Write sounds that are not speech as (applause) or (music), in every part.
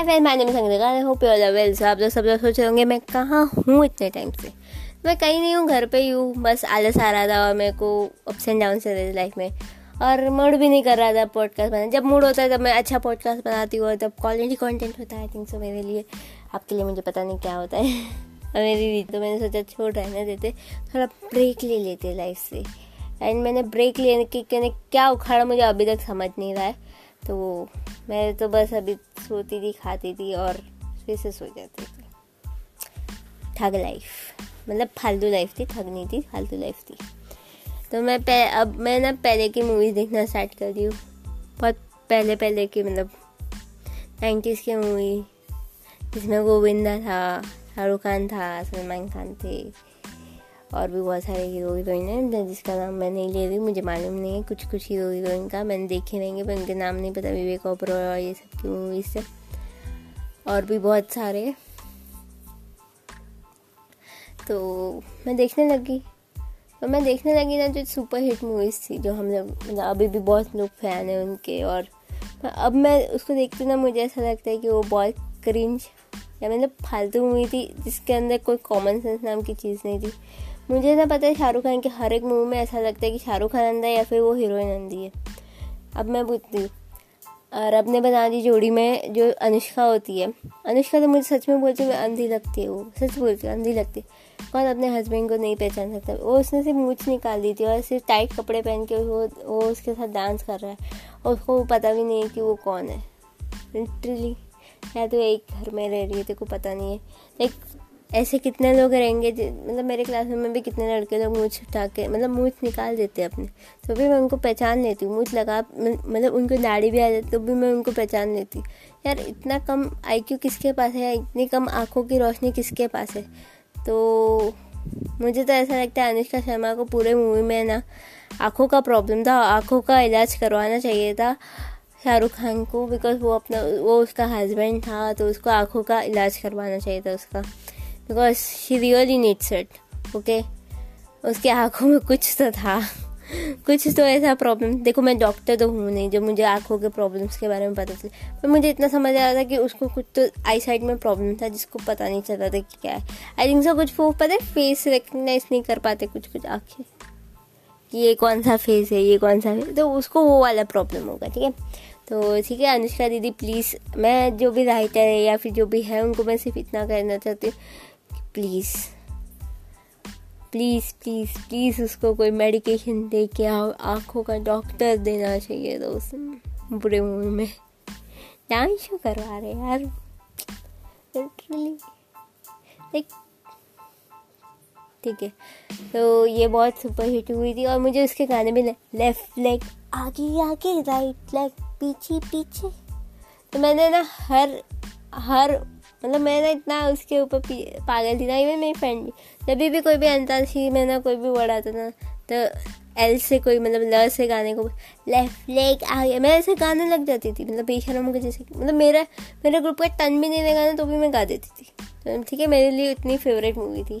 Hi friend my name Sangeeta I hope you are well so आप लोग सब लोग सोच रहे होंगे, मैं कहाँ हूँ इतने टाइम से? मैं कहीं नहीं हूँ, घर पे ही हूँ। बस आलस आ रहा था और मेरे को अप्स एंड डाउन चल रहे लाइफ में। और मूड भी नहीं कर रहा था पॉडकास्ट बनाने। जब मूड होता है, तब मैं अच्छा पॉडकास्ट बनाती हूँ और तब क्वालिटी कॉन्टेंट होता है आई थिंक सो मेरे लिए। आपके लिए मुझे पता नहीं क्या होता है। (laughs) और मेरी तो मैंने सोचा, छोड़ रहने देते। थोड़ा ब्रेक ले लेते लाइफ से। एंड मैंने ब्रेक लेने की क्या उखाड़ा मुझे अभी तक समझ नहीं रहा है। तो मैं तो बस अभी सोती थी खाती थी और फिर से सो जाती थी। ठग लाइफ मतलब फालतू लाइफ थी ठग नहीं थी फालतू लाइफ थी। तो मैं पह, अब मैं ना पहले की मूवीज़ देखना स्टार्ट कर दी हूँ। बहुत पहले पहले की मतलब नाइन्टीज़ की मूवी जिसमें गोविंदा था शाहरुख खान था सलमान खान थे। और भी बहुत सारे हीरो हीरोइन हैं जिसका नाम मैं नहीं ले रही मुझे मालूम नहीं है कुछ कुछ हीरो हीरोइन का, मैंने देखे रहेंगे पर उनके नाम नहीं पता, विवेक ओबरॉय और ये सब की मूवीज़ से। और भी बहुत सारे। तो मैं देखने लगी। और मैं देखने लगी ना जो सुपर हिट मूवीज़ थी, जो हम लोग मतलब अभी भी बहुत लोग फ़ैन हैं उनके, और अब मैं उसको देखती ना, मुझे ऐसा लगता है कि वो बहुत क्रिंज या मतलब फालतू मूवी थी, जिसके अंदर कोई कॉमन सेंस नाम की चीज़ नहीं थी। मुझे ना पता है शाहरुख खान के हर एक मूवी में ऐसा लगता है कि शाहरुख खान अंधा है या फिर वो हीरोइन अंधी है। अब मैं पूछती हूँ। और अपने बना दी जोड़ी में जो अनुष्का होती है। अनुष्का तो मुझे सच में बोलती है अंधी लगती है वो। सच बोलती है अंधी लगती है। कौन अपने हस्बैंड को नहीं पहचान सकता? वो उसने सिर्फ़ मूछ निकाल दी थी और सिर्फ़ टाइट कपड़े पहन के वो वो उसके साथ डांस कर रहा है। और उसको पता भी नहीं है कि वो कौन है। लिटरली या तो एक घर में रह रही है, तेरे को पता नहीं है। एक ऐसे कितने लोग रहेंगे मतलब मेरे क्लास में भी कितने लड़के लोग मुँह उठा के मतलब मुँह निकाल देते अपने। तो भी मैं उनको पहचान लेती हूँ मुँह लगा मतलब उनको दाढ़ी भी आ जाती तो भी मैं उनको पहचान लेती यार इतना कम आईक्यू किसके पास है? इतनी कम आँखों की रोशनी किसके पास है? तो मुझे तो ऐसा लगता है अनुष्का शर्मा को पूरे मूवी में ना आँखों का प्रॉब्लम था, आँखों का इलाज करवाना चाहिए था शाहरुख खान को बिकॉज़ वो अपना, वो उसका हस्बैंड था तो उसको आँखों का इलाज करवाना चाहिए था उसका। Because she really needs it okay उसकी आँखों में कुछ तो था। कुछ तो ऐसा प्रॉब्लम देखो, मैं डॉक्टर तो हूँ नहीं, जो मुझे आँखों के प्रॉब्लम्स के बारे में पता चले पर मुझे इतना समझ आ रहा था कि उसको कुछ तो आई साइड में प्रॉब्लम था, जिसको पता नहीं चल था कि क्या है। आई थिंक सो कुछ पता है फेस रिकग्नाइज नहीं कर पाते कुछ कुछ आँखें। कि ये कौन सा फेस है, ये कौन सा फेस तो उसको वो वाला प्रॉब्लम होगा, ठीक है? तो ठीक है, अनुष्का दीदी प्लीज़ मैं जो भी राइटर है या फिर जो भी है, उनको मैं सिर्फ़ इतना कहना चाहती हूँ। प्लीज़ प्लीज़ प्लीज़ प्लीज़ उसको कोई मेडिकेशन दे के आओ आँखों का डॉक्टर देना चाहिए तो उस बुरे मूवी में। डांस क्यों करवा रहे यार। लिटरली ठीक है। तो ये बहुत सुपर हिट हुई थी और मुझे उसके गाने में लेफ़्ट लेग आगे आगे राइट लेग पीछे पीछे। तो मैंने ना हर हर मतलब मैं ना इतना उसके ऊपर पागल थी ना इवन मेरी फ्रेंड भी। जब भी कोई भी अंताक्षरी में ना कोई भी वर्ड आता था तो एल से कोई मतलब ल से गाने को लेफ़्ट लेग आ गया मैं ऐसे गाने लग जाती थी मतलब बेशरम के जैसे मतलब मेरा, मेरे ग्रुप का टन भी नहीं लगा तो भी मैं गा देती थी। तो ठीक है, मेरे लिए इतनी फेवरेट मूवी थी।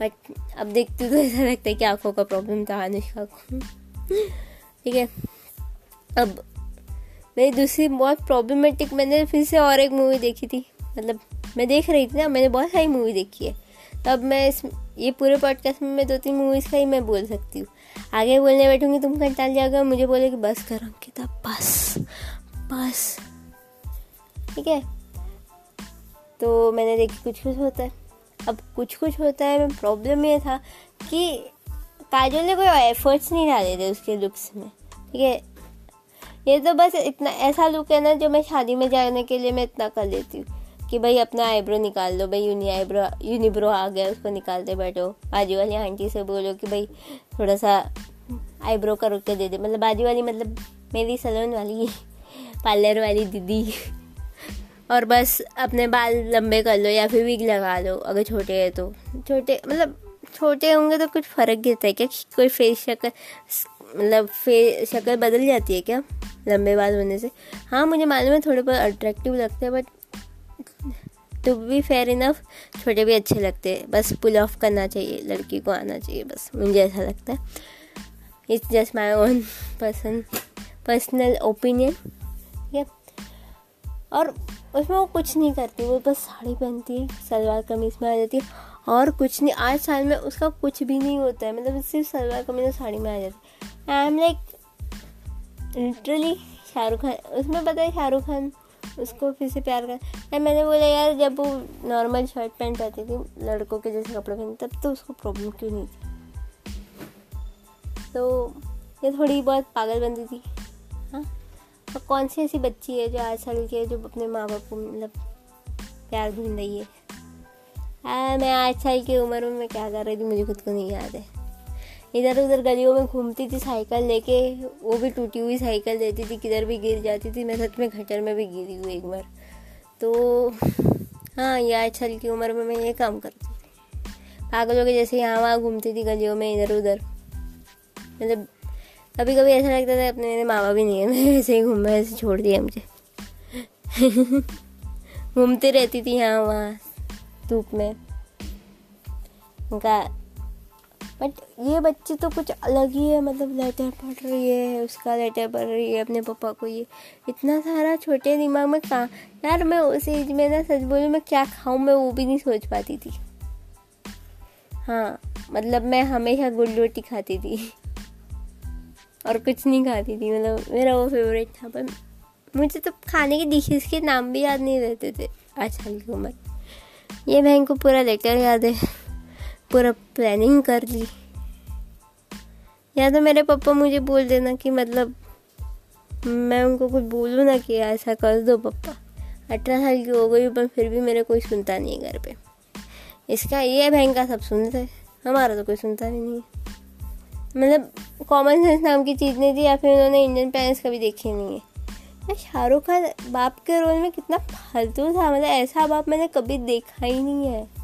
बट अब देखती तो ऐसा लगता है कि आँखों का प्रॉब्लम था अनुष्का को। ठीक है, अब मेरी दूसरी बहुत प्रॉब्लमेटिक मैंने फिर से और एक मूवी देखी थी। मतलब मैं देख रही थी ना, मैंने बहुत सारी मूवी देखी है। तब मैं इस, ये पूरे पॉडकास्ट में मैं दो तीन मूवीज़ का ही मैं बोल सकती हूँ। आगे बोलने बैठूँगी, तुम कंटाल जाओगे। मुझे बोले कि बस करो किताब बस बस। ठीक है? तो मैंने देखी कुछ कुछ होता है। अब कुछ कुछ होता है, मैं प्रॉब्लम ये था कि काजल ने कोई एफर्ट्स नहीं डाले थे उसके लुक्स में। ठीक है? ये तो बस इतना ऐसा लुक है ना, जो मैं शादी में जाने के लिए मैं इतना कर लेती हूँ। कि भाई अपना आईब्रो निकाल लो भाई यूनी आईब्रो यूनिब्रो आ गया, उसको निकालते बैठो। बाजू वाली आंटी से बोलो कि भाई थोड़ा सा आईब्रो कर के दे दे। मतलब बाजू वाली मतलब मेरी सलोन वाली (laughs) पार्लर वाली दीदी। (laughs) और बस अपने बाल लंबे कर लो या फिर विग लगा लो, अगर छोटे हैं तो। छोटे मतलब छोटे होंगे तो कुछ फ़र्क गिरता है क्या? कोई फेस शक्ल मतलब फेस शक्ल बदल जाती है क्या? लंबे बाल होने से। हाँ मुझे मालूम है थोड़े बहुत अट्रैक्टिव लगते हैं but to be fair enough छोटे भी अच्छे लगते हैं। बस पुल ऑफ़ करना चाहिए, लड़की को आना चाहिए, बस मुझे ऐसा लगता है। It's just my own person personal opinion ठीक है और उसमें वो कुछ नहीं करती, वो बस साड़ी पहनती है, सलवार कमीज में आ जाती है। और कुछ नहीं, आज साल में उसका कुछ भी नहीं होता है मतलब सिर्फ़ सलवार कमीज और साड़ी में आ जाती है। I am like literally Shahrukh Khan, उसमें पता है शाहरुख खान उसको फिर से प्यार कर। मैंने बोला यार जब वो नॉर्मल शर्ट पैंट पहनती थी लड़कों के जैसे कपड़े पहनते तब तो उसको प्रॉब्लम क्यों नहीं थी? तो ये थोड़ी बहुत पागल बनती थी। हाँ। और कौन सी ऐसी बच्ची है जो आठ साल की है जो अपने माँ बाप को मतलब प्यार ढूंढ रही है? आ, मैं आठ साल की उम्र में मैं क्या कर रही थी मुझे खुद को नहीं याद है। इधर उधर गलियों में घूमती थी साइकिल लेके, वो भी टूटी हुई साइकिल देती थी, किधर भी गिर जाती थी, मैं सच में खटर में भी गिरी हुई एक बार। तो हाँ ये साल की उम्र में मैं ये काम करती थी। पागलों के जैसे यहाँ वहाँ घूमती थी गलियों में इधर उधर। मतलब कभी कभी ऐसा लगता था अपने मेरे माँ बाप भी नहीं है मैं ऐसे ही घूम, ऐसे छोड़ दिया मुझे। (laughs) घूमती रहती थी यहाँ वहाँ, धूप में। उनका बट ये बच्ची तो कुछ अलग ही है मतलब लेटर पढ़ रही है, उसका लेटर पढ़ रही है, अपने पापा को ये, इतना सारा छोटे दिमाग में कहाँ, यार मैं उस एज में ना सच बोलूँ, मैं क्या खाऊँ, मैं वो भी नहीं सोच पाती थी। हाँ मतलब मैं हमेशा गुड़ रोटी खाती थी। और कुछ नहीं खाती थी मतलब मेरा वो फेवरेट था, पर मुझे तो खाने के डिशेस के नाम भी याद नहीं रहते थे। आज साल की उम्र। ये बहन को पूरा लेटर याद है। पूरा प्लानिंग कर ली। या तो मेरे पापा मुझे बोल देना कि मतलब मैं उनको कुछ बोलूँ ना कि ऐसा कर दो पापा। अठारह साल की हो गई पर फिर भी मेरे कोई सुनता नहीं है घर पे। इसका ये बहन का सब सुनते हमारा तो कोई सुनता भी नहीं मतलब कॉमन सेंस नाम की चीज़ नहीं थी या फिर उन्होंने इंडियन पेरेंट्स कभी देखे नहीं है। शाहरुख खान बाप के रोल में कितना फालतू था। मतलब ऐसा बाप मैंने कभी देखा ही नहीं है।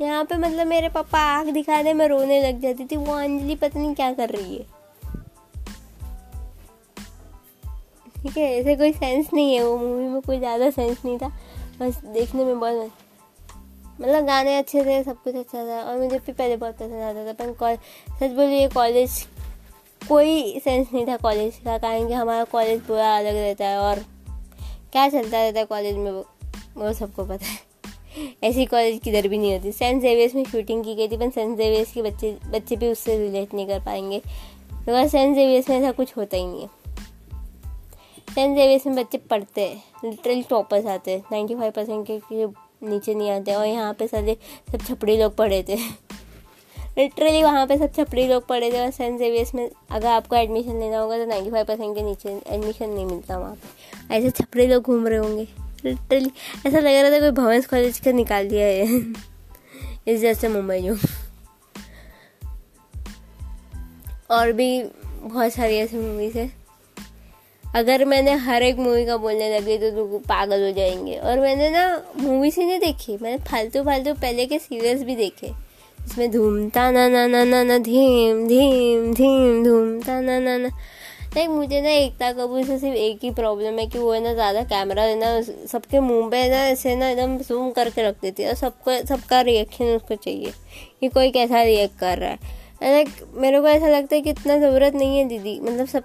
यहाँ पे मतलब मेरे पापा आग दिखा दे, मैं रोने लग जाती थी। वो अंजलि पता नहीं क्या कर रही है। ठीक है, ऐसे कोई सेंस नहीं है वो मूवी में, कोई ज़्यादा सेंस नहीं था। बस देखने में बहुत मतलब गाने अच्छे थे, सब कुछ अच्छा था, और मुझे भी पहले बहुत पसंद आता था, पर कॉलेज सच बोलिए कॉलेज कोई सेंस नहीं था कॉलेज का, कारण कि हमारा कॉलेज पूरा अलग रहता है, और क्या चलता रहता है कॉलेज में, वो वो सबको पता है। ऐसी कॉलेज किधर भी नहीं होती। सेंट जेवियर्स में शूटिंग की गई थी पर सेंट जेवियर्स के बच्चे बच्चे भी उससे रिलेट नहीं कर पाएँगे। तो सेंट जेवियर्स में ऐसा कुछ होता ही नहीं है। सेंट जेवियर्स में बच्चे पढ़ते हैं लिटरली टॉपर्स आते हैं। नाइन्टी फाइव परसेंट के नीचे नहीं आते और यहाँ पे सारे सब छपड़ी लोग पढ़े थे। लिटरली वहाँ पे सब छपड़ी लोग पढ़े थे, और सेंट जेवियर्स में अगर आपको एडमिशन लेना होगा तो नाइन्टी फाइव परसेंट के नीचे एडमिशन नहीं मिलता वहाँ पे। ऐसे छपड़ी लोग घूम रहे होंगे। लिटरली ऐसा लग रहा था कोई भवंस कॉलेज का निकाल दिया है इस जैसे मुंबई जो और भी बहुत सारी ऐसी मूवीज़ है अगर मैंने हर एक मूवी का बोलने लगी तो लोग पागल हो जाएँगे और मैंने ना मूवी से नहीं देखी मैंने फालतू फालतू पहले के सीरियल्स भी देखे इसमें धूमता ना ना ना ना ना धीम धीम धीम धूम ता ना ना ना लाइक मुझे ना एकता कपूर से सिर्फ़ एक ही प्रॉब्लम है कि वो है ना ज़्यादा कैमरा है ना, सबके मुँह पे ना ऐसे ना एकदम जूम करके रख देती है और सबको, सबका रिएक्शन उसको चाहिए कि कोई कैसा रिएक्ट कर रहा है। लाइक मेरे को ऐसा लगता है कि इतना ज़रूरत नहीं है दीदी मतलब सब,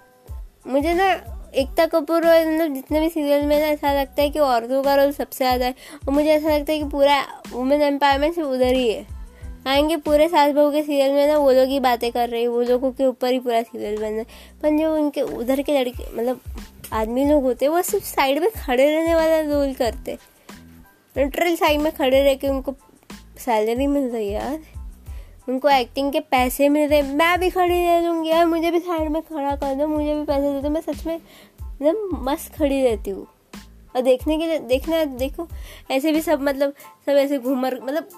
मुझे ना एकता कपूर और मतलब जितने भी सीरियल में ना ऐसा लगता है कि औरतों का रोल सबसे ज़्यादा है, और मुझे ऐसा लगता है कि पूरा वुमेन एम्पावरमेंट सिर्फ़ उधर ही है। आएँगे पूरे सास बहू के सीरियल में ना, वो लोग ही बातें कर रहे हैं, वो लोगों के ऊपर ही पूरा सीरियल बन रहा है। पर जो उनके, उधर के लड़के मतलब आदमी लोग होते वो सिर्फ़ साइड में खड़े रहने वाला रोल करते लिटरल साइड में खड़े रह के उनको सैलरी मिल रही है यार। उनको एक्टिंग के पैसे मिल रहे मैं भी खड़ी रह लूँगी यार, मुझे भी साइड में खड़ा कर दो, मुझे भी पैसे दे दो। मैं सच में एकदम मस्त खड़ी रहती हूँ। और देखने के लिए, देखना, देखो, ऐसे भी सब मतलब सब ऐसे घूमर मतलब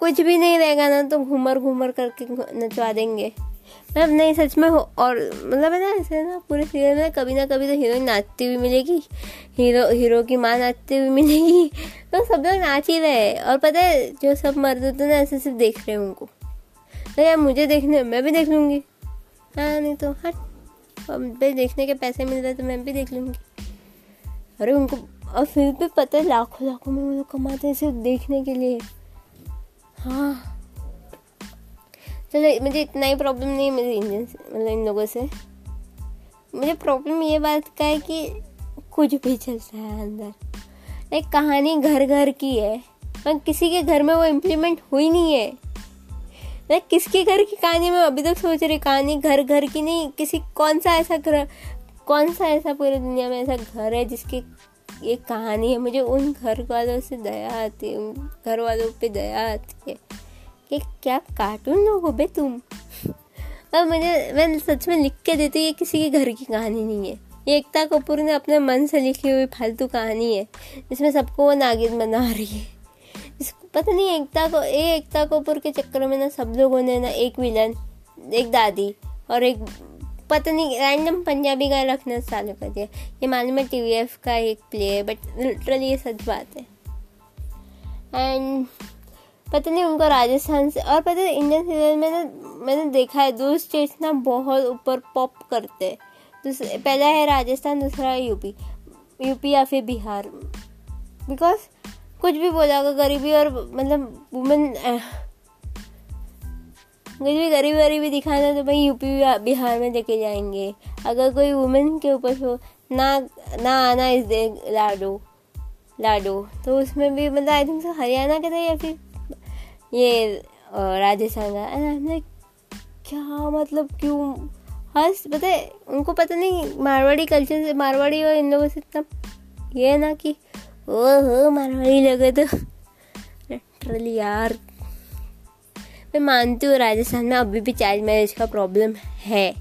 कुछ भी नहीं रहेगा ना तो घूमर घूमर करके नचवा देंगे। मतलब नहीं, सच में हो, और मतलब है ना, ऐसे ना पूरे सीरियल में कभी ना कभी तो हीरोइन नाचती हुई मिलेगी। हीरो हीरो की माँ नाचती हुई मिलेगी। (laughs) तो सब लोग नाच ही रहे और पता है, जो सब मर्द होते ना, ऐसे सिर्फ़ देख रहे हैं उनको। तो यार, मुझे देखने, मैं भी देख लूँगी। हाँ नहीं तो हट अब देखने के पैसे मिल रहे तो मैं भी देख लूँगी। अरे, उनको, और फिर भी पता है, लाखों लाखों में वो लोग कमाते हैं सिर्फ़ देखने के लिए। हाँ। चलो, मुझे इतना ही प्रॉब्लम नहीं है मेरे इंजन से मतलब इन लोगों से। मुझे प्रॉब्लम ये बात का है कि कुछ भी चलता है अंदर। एक कहानी घर घर की है, पर किसी के घर में वो इम्प्लीमेंट हुई नहीं है। मैं किसके घर की कहानी में अभी तक सोच रही कहानी घर घर की नहीं, किसी कौन सा ऐसा घर, कौन सा ऐसा पूरी दुनिया में ऐसा घर है जिसकी एक कहानी है, मुझे उन घर वालों से दया आती है घर वालों पे दया आती है कि क्या कार्टून लोग हो बे तुम? और मुझे, मैं सच में लिख के देती ये किसी के घर की कहानी नहीं है। ये एकता कपूर ने अपने मन से लिखी हुई फालतू कहानी है, जिसमें सबको वो नागिन बना रही है। इसको पता नहीं, एकता को ये एकता कपूर के चक्कर में ना सब लोगों ने ना एक विलन, एक दादी और एक पता नहीं रैंडम पंजाबी गाय रखना चालू कर दिया। ये मालूम है टीवीएफ का एक प्ले है बट लिटरली ये सच बात है। एंड पता नहीं, उनको राजस्थान से, और पता है इंडियन सीरियल में ना, मैंने देखा है दो स्टेट्स ना बहुत ऊपर पॉप करते हैं। पहला है राजस्थान, दूसरा है यूपी यूपी या फिर बिहार। बिकॉज़ कुछ भी बोला गरीबी और मतलब वुमेन कुछ भी गरीबी गरीबी दिखाना तो भाई यूपी बिहार में लेके जाएँगे। अगर कोई वुमेन के ऊपर हो, ना ना आना इस दे, लाडो लाडो। तो उसमें भी मतलब आई थिंक हरियाणा के थे या फिर ये राजस्थान का। क्या मतलब क्यों? हंस पता है, उनको पता नहीं मारवाड़ी कल्चर से, मारवाड़ी और इन लोगों से इतना ये है ना कि, ओहो, मारवाड़ी लगे तो। लिटरली यार मैं मानती हूँ राजस्थान में अभी भी चाइल्ड मैरिज का प्रॉब्लम है।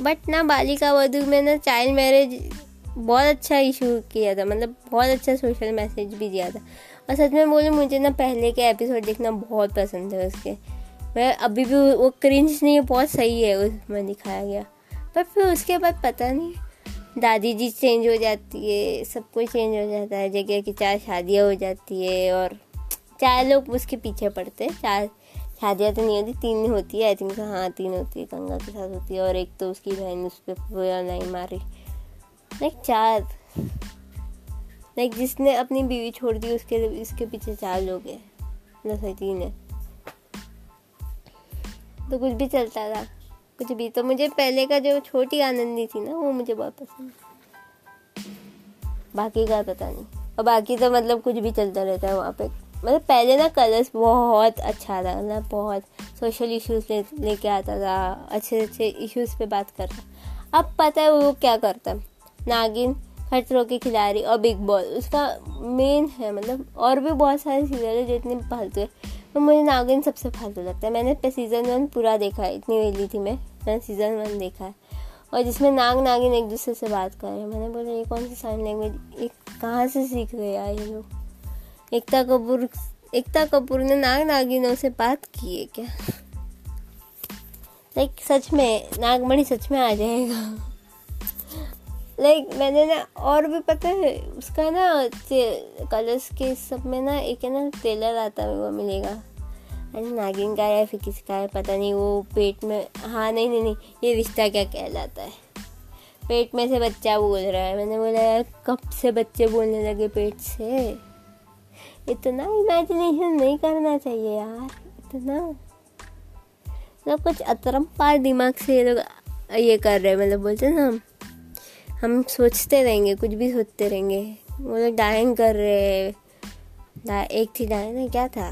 बट ना बालिका वधु में ना चाइल्ड मैरिज बहुत अच्छा इशू किया था मतलब बहुत अच्छा सोशल मैसेज भी दिया था। और सच में बोलूँ, मुझे ना पहले के एपिसोड देखना बहुत पसंद है उसके। मैं अभी भी वो क्रिंज नहीं है, बहुत सही है उसमें दिखाया गया। पर फिर उसके बाद पता नहीं, दादी जी चेंज हो जाती है, सब कुछ चेंज हो जाता है, जगह की चार शादियाँ हो जाती है और चार लोग उसके पीछे पड़ते चार शादियाँ तो नहीं होती, तीन होती है आई थिंक हाँ तीन होती है गंगा के साथ होती है, और एक तो उसकी बहन उस पर पूरा नहीं मारी। लाइक चार। लाइक जिसने अपनी बीवी छोड़ दी, उसके इसके पीछे चार लोग हैं। मतलब तीन है। तो कुछ भी चलता था। कुछ भी। तो मुझे पहले का जो छोटी आनंदी थी ना, वो मुझे बहुत पसंद बाकी का पता नहीं। और बाकी तो मतलब कुछ भी चलता रहता है वहाँ पे। मतलब पहले ना कलर्स बहुत अच्छा था मतलब बहुत सोशल इश्यूज़ ले, लेके आता था, अच्छे अच्छे इश्यूज़ पे बात करता। अब पता है वो क्या करता? नागिन, खतरों के खिलाड़ी और बिग बॉस उसका मेन है मतलब और भी बहुत सारे सीरियल है जितने फालतू है। तो मुझे नागिन सबसे फालतू लगता है। मैंने सीज़न वन पूरा देखा है, इतनी वेली थी मैं। मैंने सीज़न वन देखा है। और जिसमें नाग, नागिन एक दूसरे से बात कर रहे हैं। मैंने बोला, ये कौन सी साइन लैंग्वेज ये कहाँ से सीख गए यार ये लोग? एकता कपूर एकता कपूर ने नाग नागिनों से बात की है क्या? लाइक सच में, नागमणि सच में आ जाएगा। लाइक मैंने ना, और भी पता है, उसका ना कलर्स के सब में ना, एक है ना ट्रेलर आता है वो मिलेगा। अरे, नागिन का है, फिर किसका है, पता नहीं, वो पेट में हाँ नहीं नहीं नहीं, ये रिश्ता क्या कहलाता है? पेट में से बच्चा बोल रहा है। मैंने बोला, यार, कब से बच्चे बोलने लगे पेट से? इतना इमेजिनेशन नहीं करना चाहिए यार, इतना। मतलब कुछ अतरम पार दिमाग से ये लोग, ये कर रहे हैं मतलब बोलते ना हम। हम सोचते रहेंगे, कुछ भी सोचते रहेंगे। वो लोग डाइंग कर रहे हैं। एक थी डाइंग क्या था?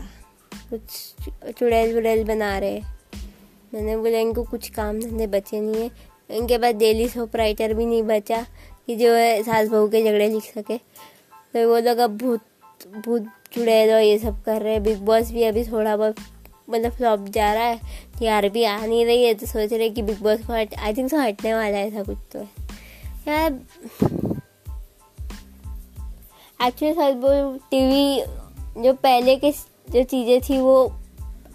कुछ चुड़ैल वुड़ैल बना रहे। मैंने बोला, इनको कुछ काम धंधे बचे नहीं है। इनके पास डेली सोप राइटर भी नहीं बचा कि जो है सास बहू के झगड़े लिख सके। तो वो लोग अब भूत भूत चुड़ैल और ये सब कर रहे हैं। बिग बॉस भी अभी थोड़ा बहुत मतलब फ्लॉप जा रहा है। यार भी आ नहीं रही है तो सोच रहे कि बिग बॉस को हट आई थिंक सो हटने वाला है ऐसा कुछ तो यार एक्चुअली सच बोल टीवी जो पहले के जो चीज़ें थी, वो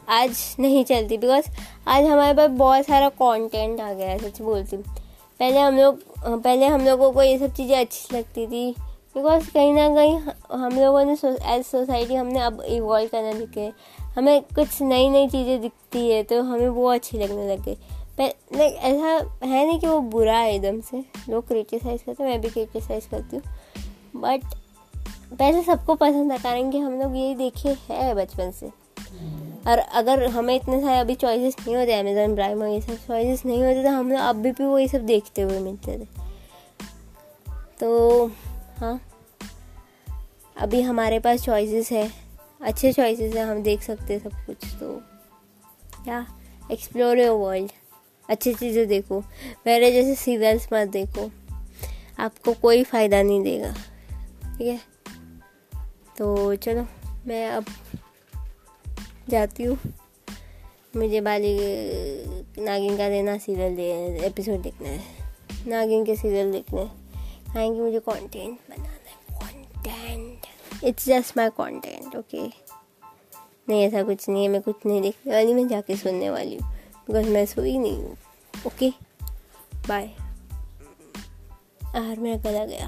आज नहीं चलती। बिकॉज़ आज हमारे पास बहुत सारा कंटेंट आ गया है, सच बोलती पहले हम लोग, पहले हम लोगों को ये सब चीज़ें अच्छी लगती थी। बिकॉज़ कहीं ना कहीं हम लोगों ने एज सोसाइटी हमने अब इवॉल्व करना दिखे हमें कुछ नई नई चीज़ें दिखती है तो हमें वो अच्छी लगने लग। गई लाइक ऐसा है नहीं कि वो बुरा है एकदम से। लोग क्रिटिसाइज़ करते मैं भी क्रिटिसाइज़ करती हूँ। बट पहले सबको पसंद था, कारण कि हम लोग यही देखे है बचपन से। और अगर हमें इतने सारे अभी चॉइसेस नहीं होते अमेजोन प्राइम और ये सब चॉइसेस नहीं होते तो हम लोग अभी भी वही सब देखते हुए मिलते थे। तो हाँ। अभी हमारे पास चॉइसेस है। अच्छे चॉइसेस है, हम देख सकते हैं सब कुछ तो क्या एक्सप्लोर योर वर्ल्ड अच्छी चीज़ें देखो। मेरे जैसे सीरियल्स मत देखो। आपको कोई फ़ायदा नहीं देगा। ठीक है? तो चलो, मैं अब जाती हूँ। मुझे बाली नागिन का देना सीरियल दे एपिसोड देखना है। नागिन के सीरियल देखने आएँगे मुझे कंटेंट बनाना है। Content it's just my content okay नहीं, ऐसा कुछ नहीं है, मैं कुछ नहीं देखने वाली, मैं जाके सुनने वाली हूँ। बिकॉज़ मैं सोई नहीं हूँ ओके बाय यार मेरा गला गया।